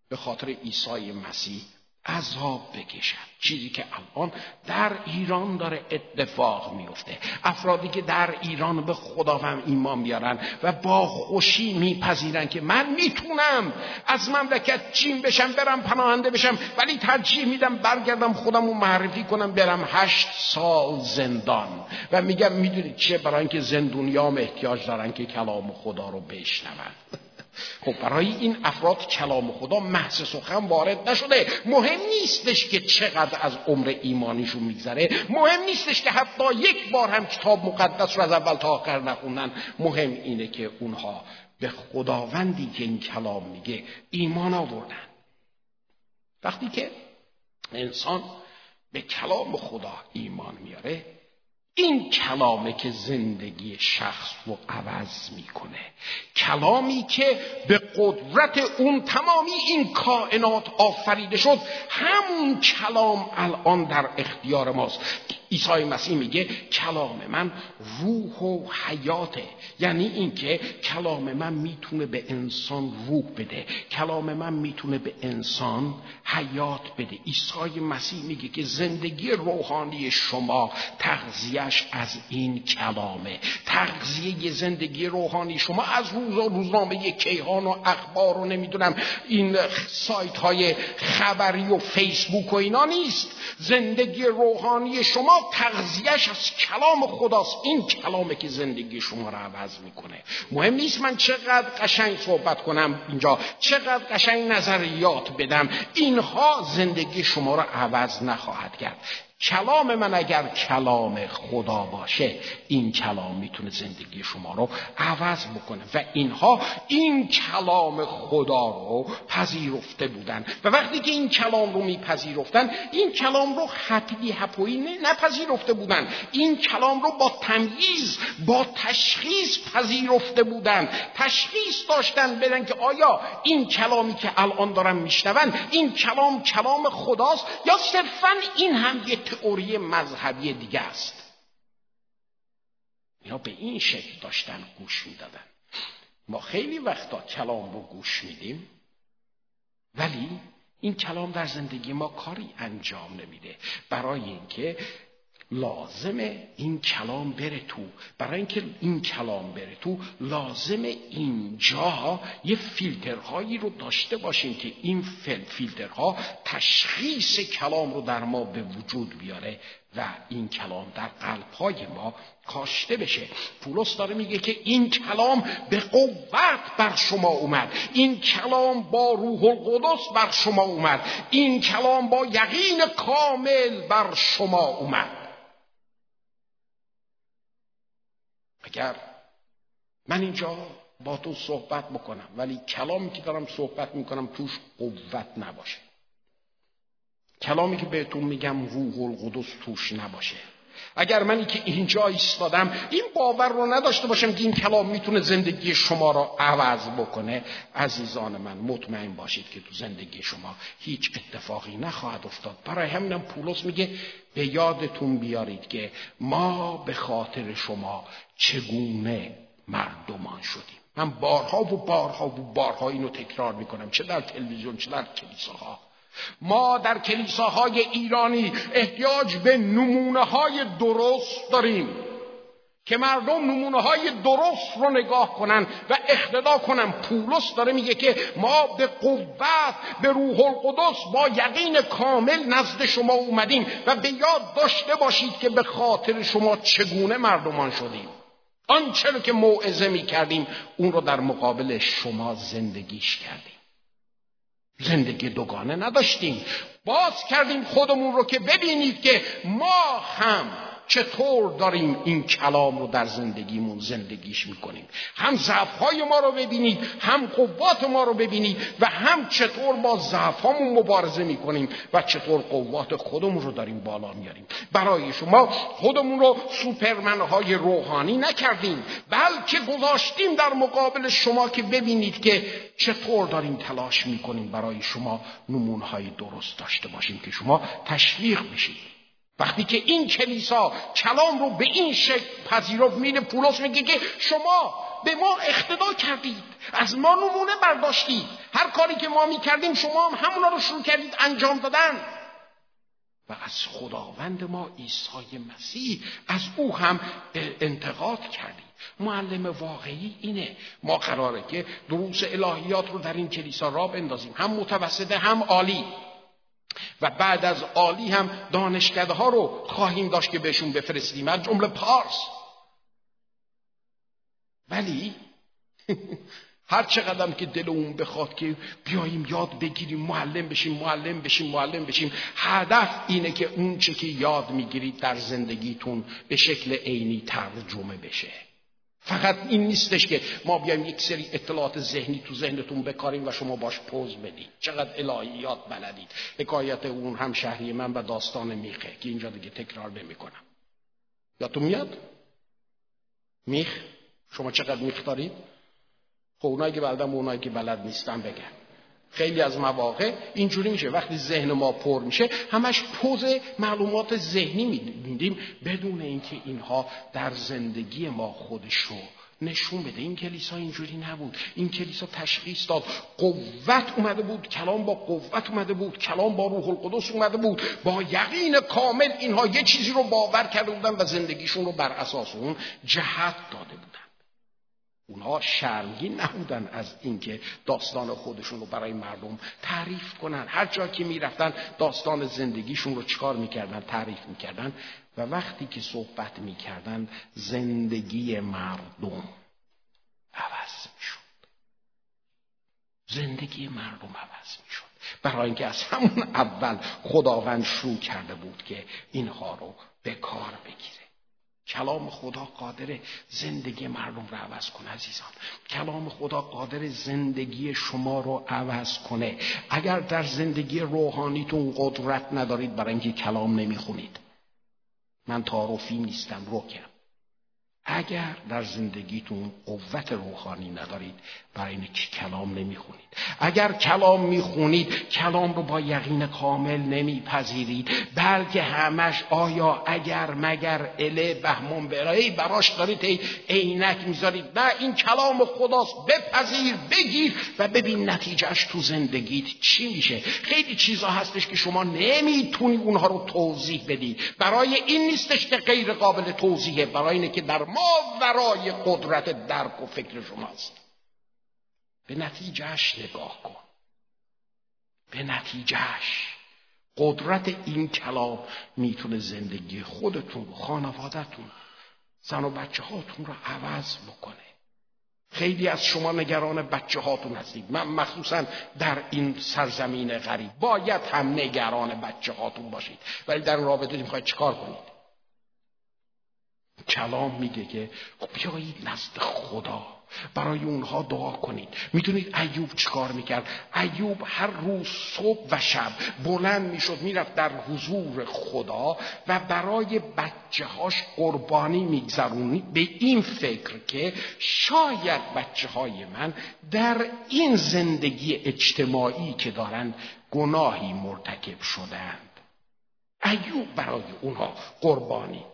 به خاطر عیسی مسیح عذاب بکشن. چیزی که الان در ایران داره اتفاق میفته. افرادی که در ایران به خداوند ایمان بیارن و با خوشی میپذیرن که من می‌تونم از مملکت چین بشم برم پناهنده بشم ولی ترجیح میدم برگردم خودم رو معرفی کنم برم هشت سال زندان. و میگم می‌دونید چه؟ برای اینکه زندونیام احتیاج دارن که کلام خدا رو بشنون. خب برای این افراد کلام خدا محض سخن وارد نشده. مهم نیستش که چقدر از عمر ایمانیشون میگذره. مهم نیستش که حتی یک بار هم کتاب مقدس رو از اول تا آخر نخوندن. مهم اینه که اونها به خداوندی که این کلام میگه ایمان آوردن. وقتی که انسان به کلام خدا ایمان میاره این کلامه که زندگی شخص رو عوض می‌کنه. کلامی که به قدرت اون تمامی این کائنات آفریده شد همون کلام الان در اختیار ماست. عیسی مسیح میگه کلام من روح و حیاته. یعنی اینکه کلام من می‌تونه به انسان روح بده. کلام من می‌تونه به انسان حیات بده. عیسی مسیح میگه که زندگی روحانی شما تغذیهش از این کلامه. تغذیه زندگی روحانی شما از روز و روزنامه کیهان و اخبار و نمی‌دونم این سایت های خبری و فیسبوک و اینا نیست. زندگی روحانی شما تغذیهش از کلام خداست. این کلامه که زندگی شما رو عوض می‌کنه. مهم نیست من چقدر قشنگ صحبت کنم اینجا. چقدر قشنگ نظریات بدم. اینها زندگی شما رو عوض نخواهد کرد. کلام من اگر کلام خدا باشه این کلام می‌تونه زندگی شما رو عوض بکنه و اینها این کلام خدا رو پذیرفته بودن. و وقتی که این کلام رو میپذیرفتن این کلام رو حقیقی هپویی نپذیرفته بودن. این کلام رو با تمییز با تشخیص پذیرفته بودن. تشخیص داشتن بدن که آیا این کلامی که الان دارن میشنون این کلام کلام خداست یا صرفا این هم یه تئوری مذهبی دیگه است. اینا به این شکل داشتن گوش می‌دادن. ما خیلی وقتا کلام رو گوش میدیم ولی این کلام در زندگی ما کاری انجام نمیده. برای اینکه لازمه این کلام بره تو. برای اینکه این کلام بره تو لازمه اینجا یه فیلترهایی رو داشته باشیم که این فیلترها تشخیص کلام رو در ما به وجود بیاره و این کلام در قلبهای ما کاشته بشه. پولس داره میگه که این کلام به قوت بر شما اومد. این کلام با روح القدس بر شما اومد. این کلام با یقین کامل بر شما اومد. اگر من اینجا با تو صحبت بکنم ولی کلامی که دارم صحبت می‌کنم توش قوت نباشه. کلامی که بهتون میگم روح القدس توش نباشه. اگر منی که اینجا ایستادم این باور رو نداشته باشم که این کلام می‌تونه زندگی شما را عوض بکنه. عزیزان من مطمئن باشید که تو زندگی شما هیچ اتفاقی نخواهد افتاد. برای همینم پولس میگه به یادتون بیارید که ما به خاطر شما چگونه مردمان شدیم. من بارها و بارها و بارها اینو تکرار می‌کنم چه در تلویزیون چه در کلیساها. ما در کلیساهای ایرانی احتیاج به نمونه های درست داریم که مردم نمونه های درست رو نگاه کنن و اقتدا کنن. پولس داره میگه که ما به قوت به روح القدس با یقین کامل نزد شما اومدیم و به یاد داشته باشید که به خاطر شما چگونه مردمان شدیم. آنچه رو که موعظه می کردیم اون رو در مقابل شما زندگیش کردیم. زندگی دوگانه نداشتیم. باز کردیم خودمون رو که ببینید که ما هم چطور داریم این کلام رو در زندگیمون زندگیش می‌کنیم؟ هم ضعفهای ما رو ببینید هم قوات ما رو ببینید و هم چطور با ضعفهامون مبارزه می‌کنیم و چطور قوات خودمون رو داریم بالا میاریم برای شما خودمون رو سوپرمنهای روحانی نکردیم بلکه گذاشتیم در مقابل شما که ببینید که چطور داریم تلاش می‌کنیم برای شما نمونهای درست داشته باشیم که شما تشویق بشید. وقتی که این کلیسا کلام رو به این شکل پذیرفت میره پولس میگه که شما به ما اقتدا کردید از ما نمونه برداشتید. هر کاری که ما می‌کردیم شما هم همونا رو شروع کردید انجام دادن. و از خداوند ما عیسی مسیح از او هم انتقاد کردید معلم واقعی اینه. ما قراره که دروس الهیات رو در این کلیسا را بندازیم. هم متوسطه هم عالی. و بعد از عالی هم دانشکده ها رو خواهیم داشت که بهشون بفرستیم. از جمله پارس. ولی هر چقدر که دل اون بخواد که بیاییم یاد بگیریم معلم بشیم معلم بشیم معلم بشیم هدف اینه که اون چه که یاد می‌گیرید در زندگیتون به شکل عینی ترجمه بشه. فقط این نیستش که ما بیایم یک سری اطلاعات ذهنی تو ذهنتون بکاریم و شما باش پوز بدید. چقدر الهیات بلدید. حکایت اون هم شهری من و داستان میخه که اینجا دیگه تکرار نمی‌کنم. تو میاد؟ میخ؟ شما چقدر میخ دارید؟ خب اونایی که بلدم اونایی که بلد نیستن بگن. خیلی از مواقع اینجوری میشه. وقتی ذهن ما پر میشه همش پوز معلومات ذهنی میدیم بدون اینکه اینها در زندگی ما خودش رو نشون بده. این کلیسا اینجوری نبود. این کلیسا تشخیص داد. قوت اومده بود کلام با قوت اومده بود کلام با روح القدس اومده بود. با یقین کامل اینها یه چیزی رو باور کرده بودن و زندگیشون رو بر اساس اون جهت داده بودن. اونها شرمگین نبودن از اینکه داستان خودشون رو برای مردم تعریف کنن. هر جا که می‌رفتن داستان زندگیشون رو چکار می‌کردن؟ تعریف می‌کردن. و وقتی که صحبت می‌کردن زندگی مردم عوض می‌شد. زندگی مردم عوض می‌شد. برای اینکه از همون اول خداوند شروع کرده بود که اینها رو به کار بگیره. کلام خدا قادر زندگی مردم رو عوض کنه عزیزان. کلام خدا قادر زندگی شما رو عوض کنه. اگر در زندگی روحانیتون قدرت ندارید برای اینکه کلام نمی‌خونید. من تعارفی نیستم روکم اگر در زندگیتون قوت روحانی ندارید برای اینه که کلام نمی‌خونید. اگر کلام می‌خونید کلام رو با یقین کامل نمیپذیرید. بلکه همش آیا اگر مگر اله بهمون برای براش دارید عینک می‌ذارید. نه این کلام خداست بپذیر بگیر و ببین نتیجهش تو زندگیت چی میشه. خیلی چیزا هستش که شما نمی‌تونی اونها رو توضیح بدی. برای این نیستش که غیر قابل توضیحه برای اینه که در ما ورای قدرت درک و فکر شماست. به نتیجهش نگاه کن. به نتیجهش قدرت این کلام می‌تونه زندگی خودتون خانوادهتون زن و بچه هاتون رو عوض بکنه. خیلی از شما نگران بچه هاتون هستید. من مخصوصا در این سرزمین غریب. باید هم نگران بچه هاتون باشید. ولی در رابطه می‌خواید چیکار کنید؟ کلام میگه که بیایید نزد خدا. برای اونها دعا کنید. می‌دونید ایوب چیکار می‌کرد؟ ایوب هر روز صبح و شب بلند می‌شد می‌رفت در حضور خدا و برای بچه هاش قربانی میگذرونید. به این فکر که شاید بچه های من در این زندگی اجتماعی که دارند گناهی مرتکب شدند ایوب برای اونها قربانی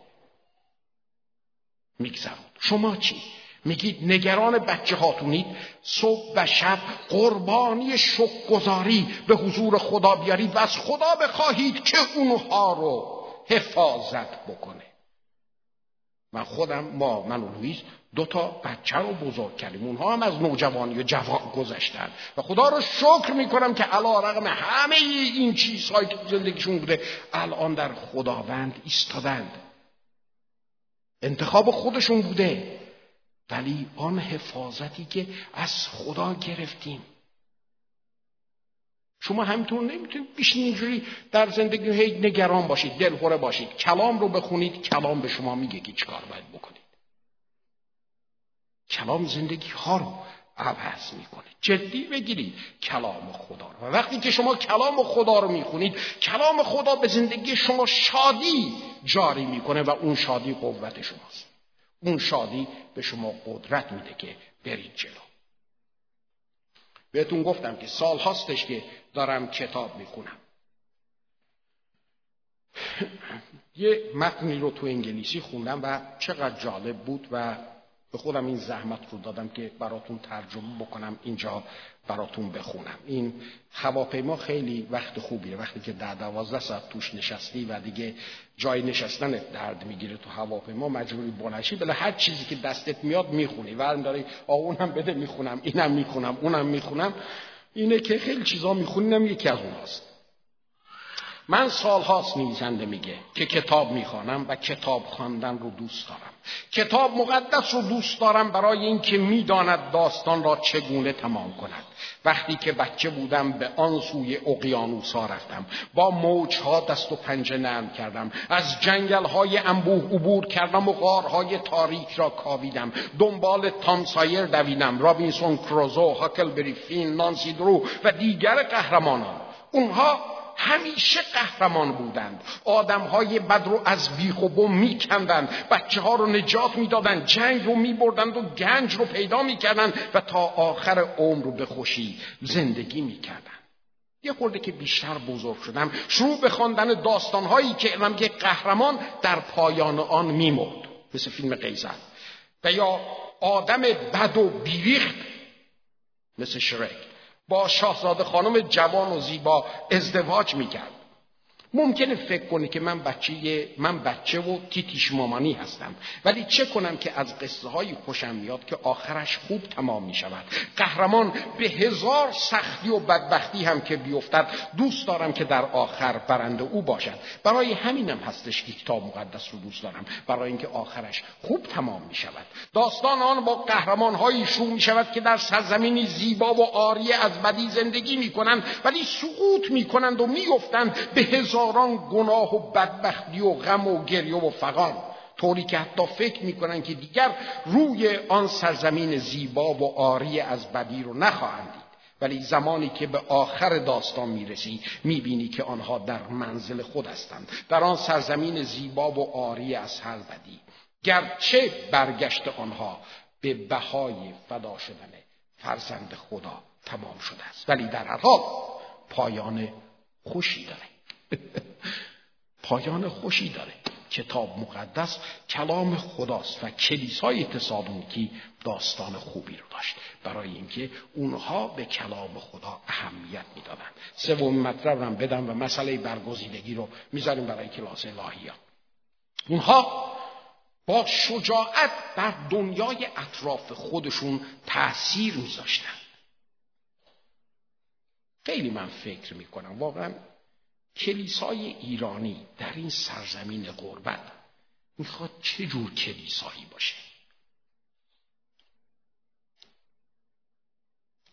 میگذرون شما چی؟ میگید نگران بچه هاتونید. صبح و شب قربانی شکگذاری به حضور خدا بیارید و از خدا بخواهید که اونها رو حفاظت بکنه. من خودم ما من و دو تا بچه رو بزرگ کردیم. اونها هم از نوجوانی و جوان گذشتن. و خدا رو شکر می‌کنم که علا رقم همه این چیزهایی که زندگیشون بوده الان در خداوند ایستادند. انتخاب خودشون بوده. ولی آن حفاظتی که از خدا گرفتیم. شما همینطور نمی‌تونید بیشتر اینجوری در زندگی هی نگران باشید دلخوره باشید. کلام رو بخونید کلام به شما میگه که چیکار باید بکنید. کلام زندگی ها رو عوض می‌کنه. جدی بگیرید کلام خدا رو. و وقتی که شما کلام خدا رو می‌خونید کلام خدا به زندگی شما شادی جاری می‌کنه و اون شادی قوت شماست. اون شادی به شما قدرت میده که برید جلو. بهتون گفتم که سال هاستش که دارم کتاب می‌خونم. یه متنی رو تو انگلیسی خوندم و چقدر جالب بود و به خودم این زحمت رو دادم که براتون ترجمه بکنم اینجا براتون بخونم. این هواپیما خیلی وقت خوبیه. وقتی که در دوازده ساعت توش نشستی و دیگه جای نشستن درد می‌گیره تو هواپیما مجبوری بلنشی بله هر چیزی که دستت میاد می‌خونی. ورم داری آ اونم بده می‌خونم اینم می‌خونم اونم می‌خونم. اینه که خیلی چیزا می‌خونیم یکی از اوناست. من سالهاست نویسنده میگه که کتاب می‌خوانم و کتاب خواندن رو دوست دارم. کتاب مقدس رو دوست دارم برای اینکه می‌داند داستان را چگونه تمام کند. وقتی که بچه بودم به آن سوی اقیانوسا رفتم. با موجها دست و پنجه نرم کردم. از جنگل های انبوه عبور کردم و غارهای تاریک را کاویدم. دنبال تامسایر دویدم. رابینسون کروزو هاکلبری فین نانسی درو و دیگر قهرمانان. اونها همیشه قهرمان بودند. آدم های بد رو از بیخ و بم میکندند. بچه ها رو نجات می‌دادند. جنگ رو میبردند و گنج رو پیدا می‌کردند و تا آخر عمر رو به خوشی زندگی می‌کردند. یه خورده که بیشتر بزرگ شدم شروع به خواندن داستانهایی که علم که قهرمان در پایان آن میمرد. مثل فیلم قیزر و یا آدم بد و بیریخت مثل شرک. با شاهزاده خانم جوان و زیبا ازدواج می‌کرد. ممکنه فکر کنی که من بچه من بچه و تیتیش مامانی هستم. ولی چه کنم که از قصه های خوشم میاد که آخرش خوب تمام می شود قهرمان به هزار سختی و بدبختی هم که بیفتد دوست دارم که در آخر برنده او باشد. برای همینم هستش که کتاب مقدس رو دوست دارم. برای اینکه آخرش خوب تمام می شود داستان آن با قهرمان هایی شروع می شود که در سرزمینی زیبا و آریه از بدی زندگی می کنند ولی سقوط می کنند و می به هزار هزاران گناه و بدبختی و غم و گریه و فقان. طوری که حتی فکر می‌کنن که دیگر روی آن سرزمین زیبا و آری از بدی رو نخواهند دید. ولی زمانی که به آخر داستان می‌رسی می‌بینی که آنها در منزل خود هستند. در آن سرزمین زیبا و آری از هر بدی. گرچه برگشت آنها به بهای فدا شدن فرزند خدا تمام شده است. ولی در هر حال پایان خوشی داره. پایان خوشی داره. کتاب مقدس کلام خداست و کلیسای تسالونیکی داستان خوبی رو داشت. برای اینکه اونها به کلام خدا اهمیت می‌دادند. سوم مطلب رو بدم و مسئله برگزیدگی رو می‌ذاریم برای کلاس الهیات. اونها با شجاعت در دنیای اطراف خودشون تاثیر میذاشتن خیلی من فکر می‌کنم واقعا کلیسای ایرانی در این سرزمین غربت می‌خواد چه جور کلیسایی باشه؟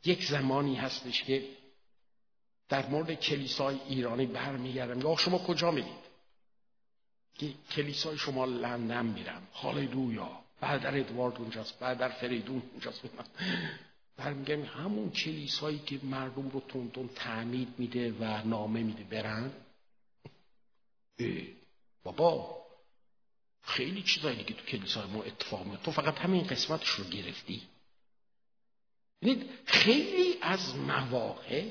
یک زمانی هستش که در مورد کلیسای ایرانی برمیگردم. یا شما کجا میرید؟ که کلیسای شما لندن میرم. هاللویا در ادوارد اونجاست. در فریدون اونجاست. برمیگردم همون کلیسایی که مردم رو تون تون تعمید میده و نامه میده برن؟ بابا خیلی چیزایی که تو کلیسای ما اتفاق میده تو فقط همین قسمتش رو گرفتی. ببینید خیلی از مواقع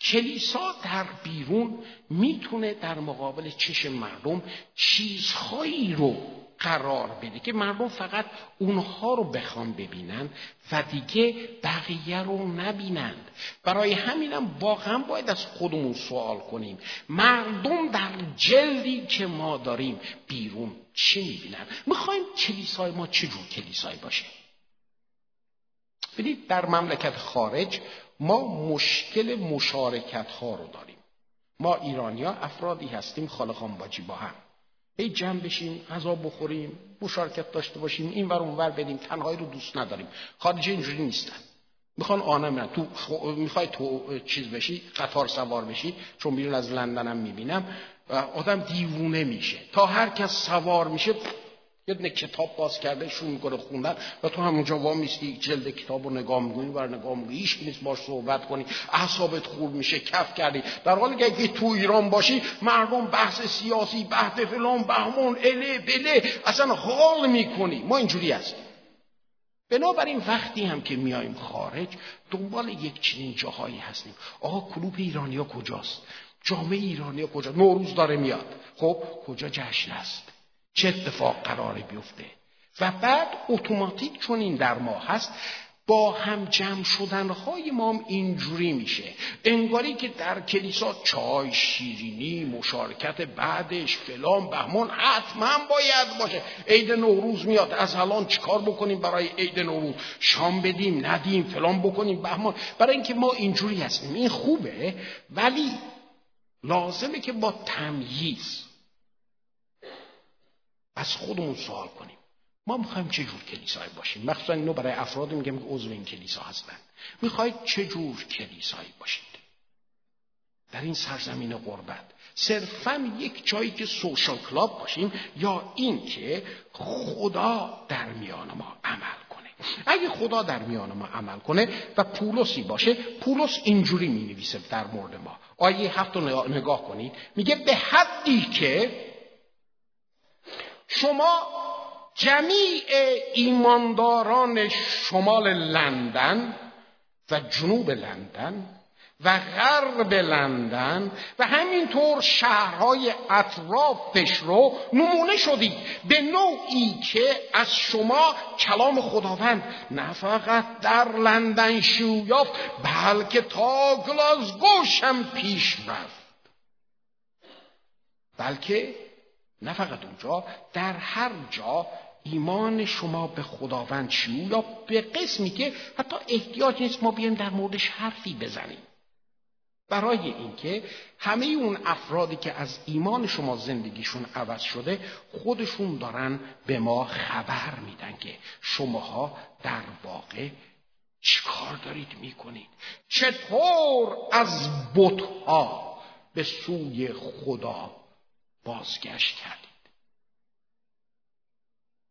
کلیسا در بیرون می‌تونه در مقابل چشم مردم چیزهایی رو قرار بده که مردم فقط اونها رو بخوان ببینن و دیگه بقیه رو نبینند. برای همینم واقعا باید از خودمون سوال کنیم. مردم در جلدی که ما داریم بیرون چی می‌بینن؟ می‌خوایم کلیسای ما چجور کلیسایی باشه؟ ببینید در مملکت خارج ما مشکل مشارکت ها رو داریم. ما ایرانیا افرادی هستیم خالقان باجی با هم. هی جمع بشیم غذا بخوریم مشارکت داشته باشیم این ور ور بدیم تنهایی رو دوست نداریم. خارجی اینجوری نیستن. می‌خوان آنم نه. تو می‌خوای تو چیز بشی قطار سوار بشی چون بیرون از لندنم می‌بینم آدم دیوونه میشه. تا هر کس سوار میشه یه دونه کتاب باز کرده شروع می‌کنه خوندن و تو همونجا وا میستی جلد کتاب رو نگاه می‌کنی بر نگاه می‌کنی هیچ نیست باش صحبت کنی اعصابت خوب میشه کف کردی. در حالی که اگه تو ایران باشی مردم بحث سیاسی بحث فلان بهمون اله بله اصلا حال می‌کنی. ما اینجوری هستیم. بنابراین وقتی هم که میایم خارج دنبال یک چنین جاهایی هستیم. آقا کلوب ایرانیا کجاست؟ جامعه ایرانیا کجا؟ نوروز داره میاد. خب کجا جشن است؟ چه اتفاق قراره بیفته. و بعد اتوماتیک چون این در ما هست با هم جمع شدنهای ما هم اینجوری میشه. انگاری که در کلیسا چای شیرینی مشارکت بعدش فلان بهمان حتما باید باشه. عید نوروز میاد از الان چیکار بکنیم برای عید نوروز؟ شام بدیم ندیم فلان بکنیم بهمان. برای اینکه ما اینجوری هستیم. این خوبه ولی لازمه که با تمییز از خودمون سوال کنیم. ما می‌خوایم چه جور کلیسایی باشیم؟ مخصوصا اینو برای افرادی میگم که عضو این کلیسا هستن. می‌خواید چه جور کلیسایی باشید؟ در این سرزمین قربت صرفا یک جایی که سوشال کلاب باشیم یا اینکه خدا در میان ما عمل کنه. اگه خدا در میان ما عمل کنه و پولسی باشه پولس اینجوری می نویسه در مورد ما. آیه هفت رو نگاه کنید. میگه به حدی که شما جمیع ایمانداران شمال لندن و جنوب لندن و غرب لندن و همینطور شهرهای اطرافش رو نمونه شدید به نوعی که از شما کلام خداوند نه فقط در لندن شویافت بلکه تا گلازگوشم پیش رفت. بلکه نه فقط اونجا در هر جا ایمان شما به خداوند شیو یا به قسمی که حتی احتیاج نیست ما بیایم در موردش حرفی بزنیم. برای اینکه همه اون افرادی که از ایمان شما زندگیشون عوض شده خودشون دارن به ما خبر میدن که شماها در واقع چیکار دارید می‌کنید؟ چطور از بتها به سوی خدا بازگشت کردید.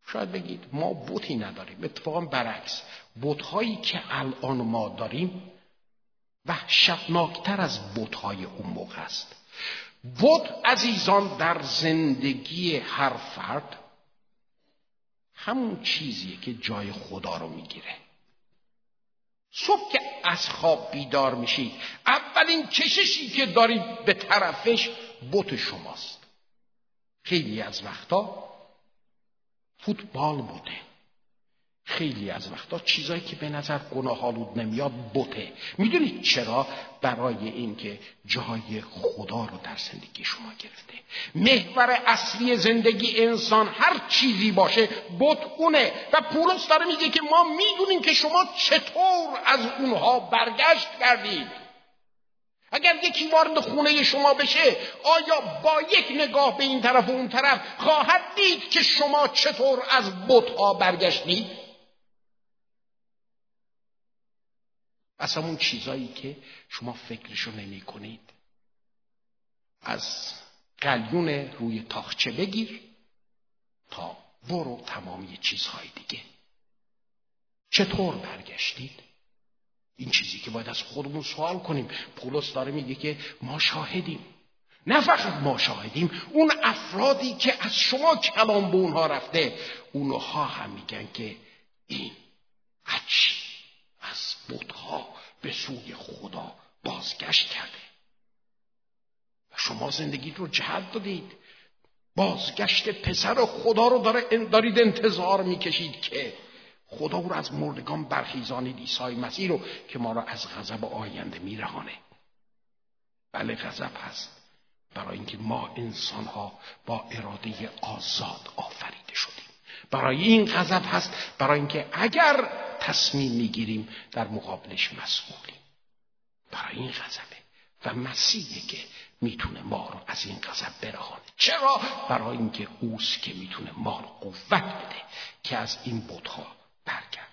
شاید بگید ما بوتی نداریم اتفاقا برعکس. بوتهایی که الان ما داریم وحشتناکتر از بوتهای اون موقع است. بوت عزیزان در زندگی هر فرد همون چیزیه که جای خدا رو می‌گیره. صبح که از خواب بیدار میشید اولین کششی که دارید به طرفش بت شماست. خیلی از وقتا فوتبال بوده. خیلی از وقتا چیزایی که به نظر گناه آلود نمیاد بوته می‌دونید چرا؟ برای اینکه جای خدا رو در زندگی شما گرفته. محور اصلی زندگی انسان هر چیزی باشه بت اونه. و پولس داره میگه که ما می‌دونیم که شما چطور از اونها برگشت کردید. اگر یکی وارد خونه شما بشه آیا با یک نگاه به این طرف و اون طرف خواهد دید که شما چطور از ها برگشتید؟ از همون چیزایی که شما فکرشو نمی کنید از قلیون روی تاخچه بگیر تا برو تمامی چیزهای دیگه. چطور برگشتید؟ این چیزی که باید از خودمون سوال کنیم. پولس داره میگه که ما شاهدیم. نه فقط ما شاهدیم اون افرادی که از شما کلام به اونها رفته. اونها هم میگن که این عجیب از بودها به سوی خدا بازگشت کرده. و شما زندگی رو جهت دادید. بازگشت پسر خدا رو دارید انتظار می‌کشید که خدا او رو از مردگان برخیزانید عیسی مسیح رو که ما را از غضب آینده میرهانه. بله غضب هست برای اینکه ما انسان ها با اراده آزاد آفریده شدیم. برای این غضب هست برای اینکه اگر تصمیم می‌گیریم در مقابلش مسئولیم. برای این غضبه و مسیحه که می‌تونه ما رو از این غضب برهانه. چرا؟ برای اینکه اوست که می‌تونه ما رو قوت بده که از این بودها برگردیم.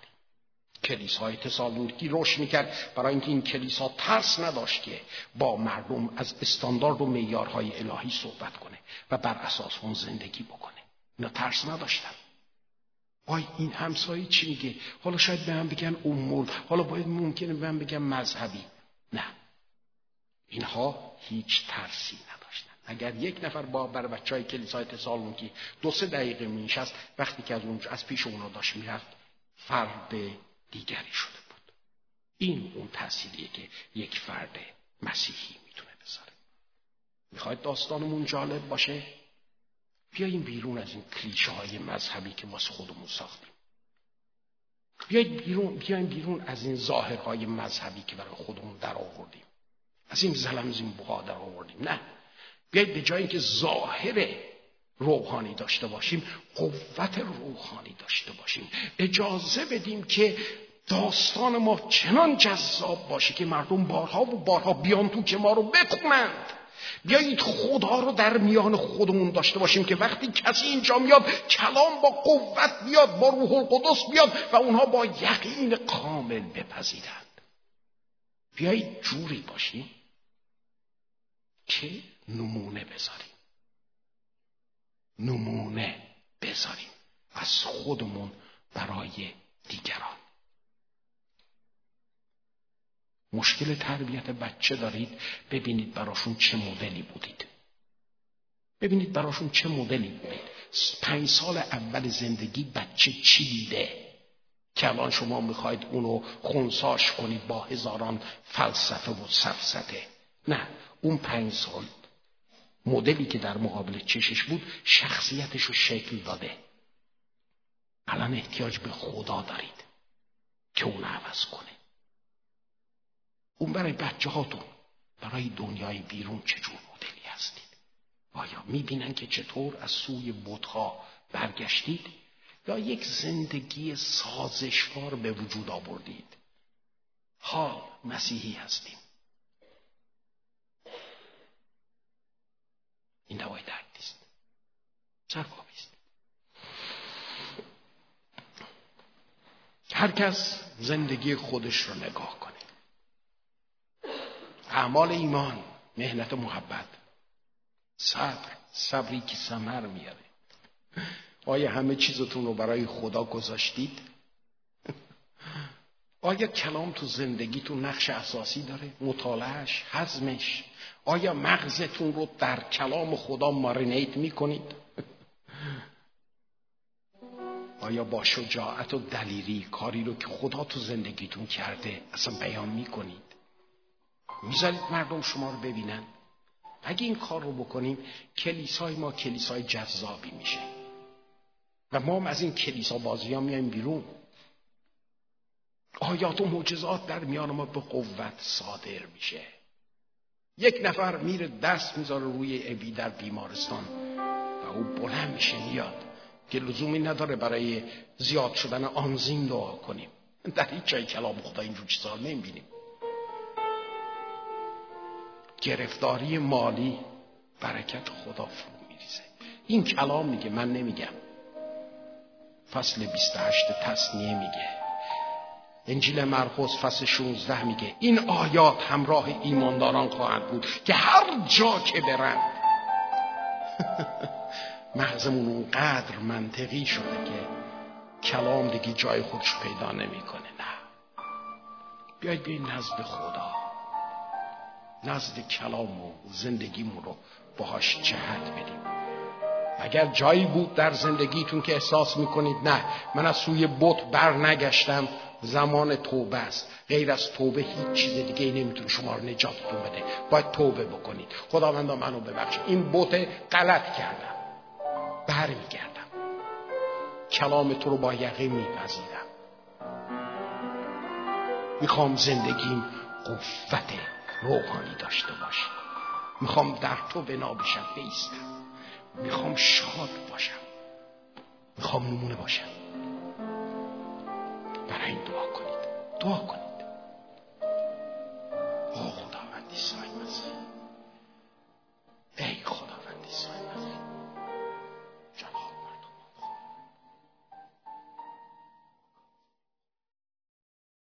کلیسای تسالونیکی روش می‌کرد برای اینکه این کلیسا ترس نداشت که با مردم از استاندارد و معیارهای الهی صحبت کنه و بر اساس اون زندگی بکنه. اینا ترس نداشتن. آی این همسایه چی میگه؟ حالا شاید به من بگن امور حالا باید ممکنه به من بگن مذهبی. نه. اینها هیچ ترسی نداشتن. اگر یک نفر با بر بچه های کلیسای تسالونیکی دو سه دقیقه مینشست وقتی که از از پیش اونا داشت می‌رفت فرد دیگری شده بود. این اون تأثیریه که یک فرد مسیحی می‌تونه بذاره. می‌خواید داستانمون جالب باشه؟ بیاییم بیرون از این کلیشه های مذهبی که واسه خودمون ساختیم. بیاییم بیرون بیایم بیرون از این ظاهرهای مذهبی که برای خودمون در آوردیم. از این زلمزین بقا در آوردیم. نه. بیایید به جایی که ظاهر روحانی داشته باشیم قوت روحانی داشته باشیم. اجازه بدیم که داستان ما چنان جذاب باشه که مردم بارها و بارها بیان تو که ما رو بخونند. بیایید خدا رو در میان خودمون داشته باشیم که وقتی کسی اینجا میاد کلام با قوت بیاد با روح القدس بیاد و اونها با یقین کامل بپذیرند. بیایید جوری باشیم که نمونه بذاریم. نمونه بذاریم. از خودمون برای دیگران. مشکل تربیت بچه دارید ببینید براشون چه مدلی بودید. ببینید براشون چه مدلی بودید. پنج سال اول زندگی بچه چی دیده که الان شما می‌خواید اونو خونساش کنید با هزاران فلسفه و سفسته نه اون پنج سال مدلی که در مقابل چشش بود شخصیتش رو شکل داده. الان احتیاج به خدا دارید که اون عوض کنه. اون برای بچه هاتون برای دنیای بیرون چجور مدلی هستید؟ آیا می‌بینن که چطور از سوی بودها برگشتید؟ یا یک زندگی سازشوار به وجود آوردید؟ حال مسیحی هستیم. این دوای درد نیست سرکابیست هر کس زندگی خودش رو نگاه کنه. اعمال ایمان مهنت و محبت. صبر صبری که سمر میاره. آیا همه چیزتون رو برای خدا گذاشتید؟ آیا کلام تو زندگیتون نقش اساسی داره؟ مطالعهش، حزمش؟ آیا مغزتون رو در کلام خدا مارینیت می‌کنید؟ آیا با شجاعت و دلیری کاری رو که خدا تو زندگیتون کرده اصلا بیان می‌کنید؟ می‌ذارید مردم شما رو ببینن. اگه این کار رو بکنیم کلیسای ما کلیسای جذابی میشه. و ما هم از این کلیسا بازی ها میایم بیرون. آیات و معجزات در میان ما به قوت صادر میشه. یک نفر میره دست می‌ذاره روی ابی در بیمارستان و او بلند میشه میاد که لزومی نداره برای زیاد شدن آنزیم دعا کنیم. در هیچ جای کلام خدا اینجور چیزا نمی‌بینیم. گرفتاری مالی برکت خدا فرو میریزه. این کلام میگه من نمیگم. فصل 28 تصنیه میگه. انجیل مرقس فصل 16 میگه این آیات همراه ایمانداران خواهد بود که هر جا که برند. مغزمون اونقدر منطقی شده که کلام دیگه جای خودش پیدا نمی‌کنه نه. بیاید بیاید نزد خدا. نزد کلام و زندگیمون رو باهاش جهت بدیم. اگر جایی بود در زندگیتون که احساس می‌کنید نه من از سوی بت بر نگشتم زمان توبه است. غیر از توبه هیچ چیز دیگه نمی‌تونه شما رو نجاتتون بده. باید توبه بکنید. خداوندا منو ببخش این بت غلط کردم. برمیگردم. کلام تو رو با یقین میپذیرم. می‌خوام زندگیم قوت روحانی داشته باشه. می‌خوام در تو بنا بشم. بیستم. می‌خوام شاد باشم. می‌خوام نمونه باشم. برای این دعا کنید. دعا کنید. او خداوند عیسی مسیح ای خدا.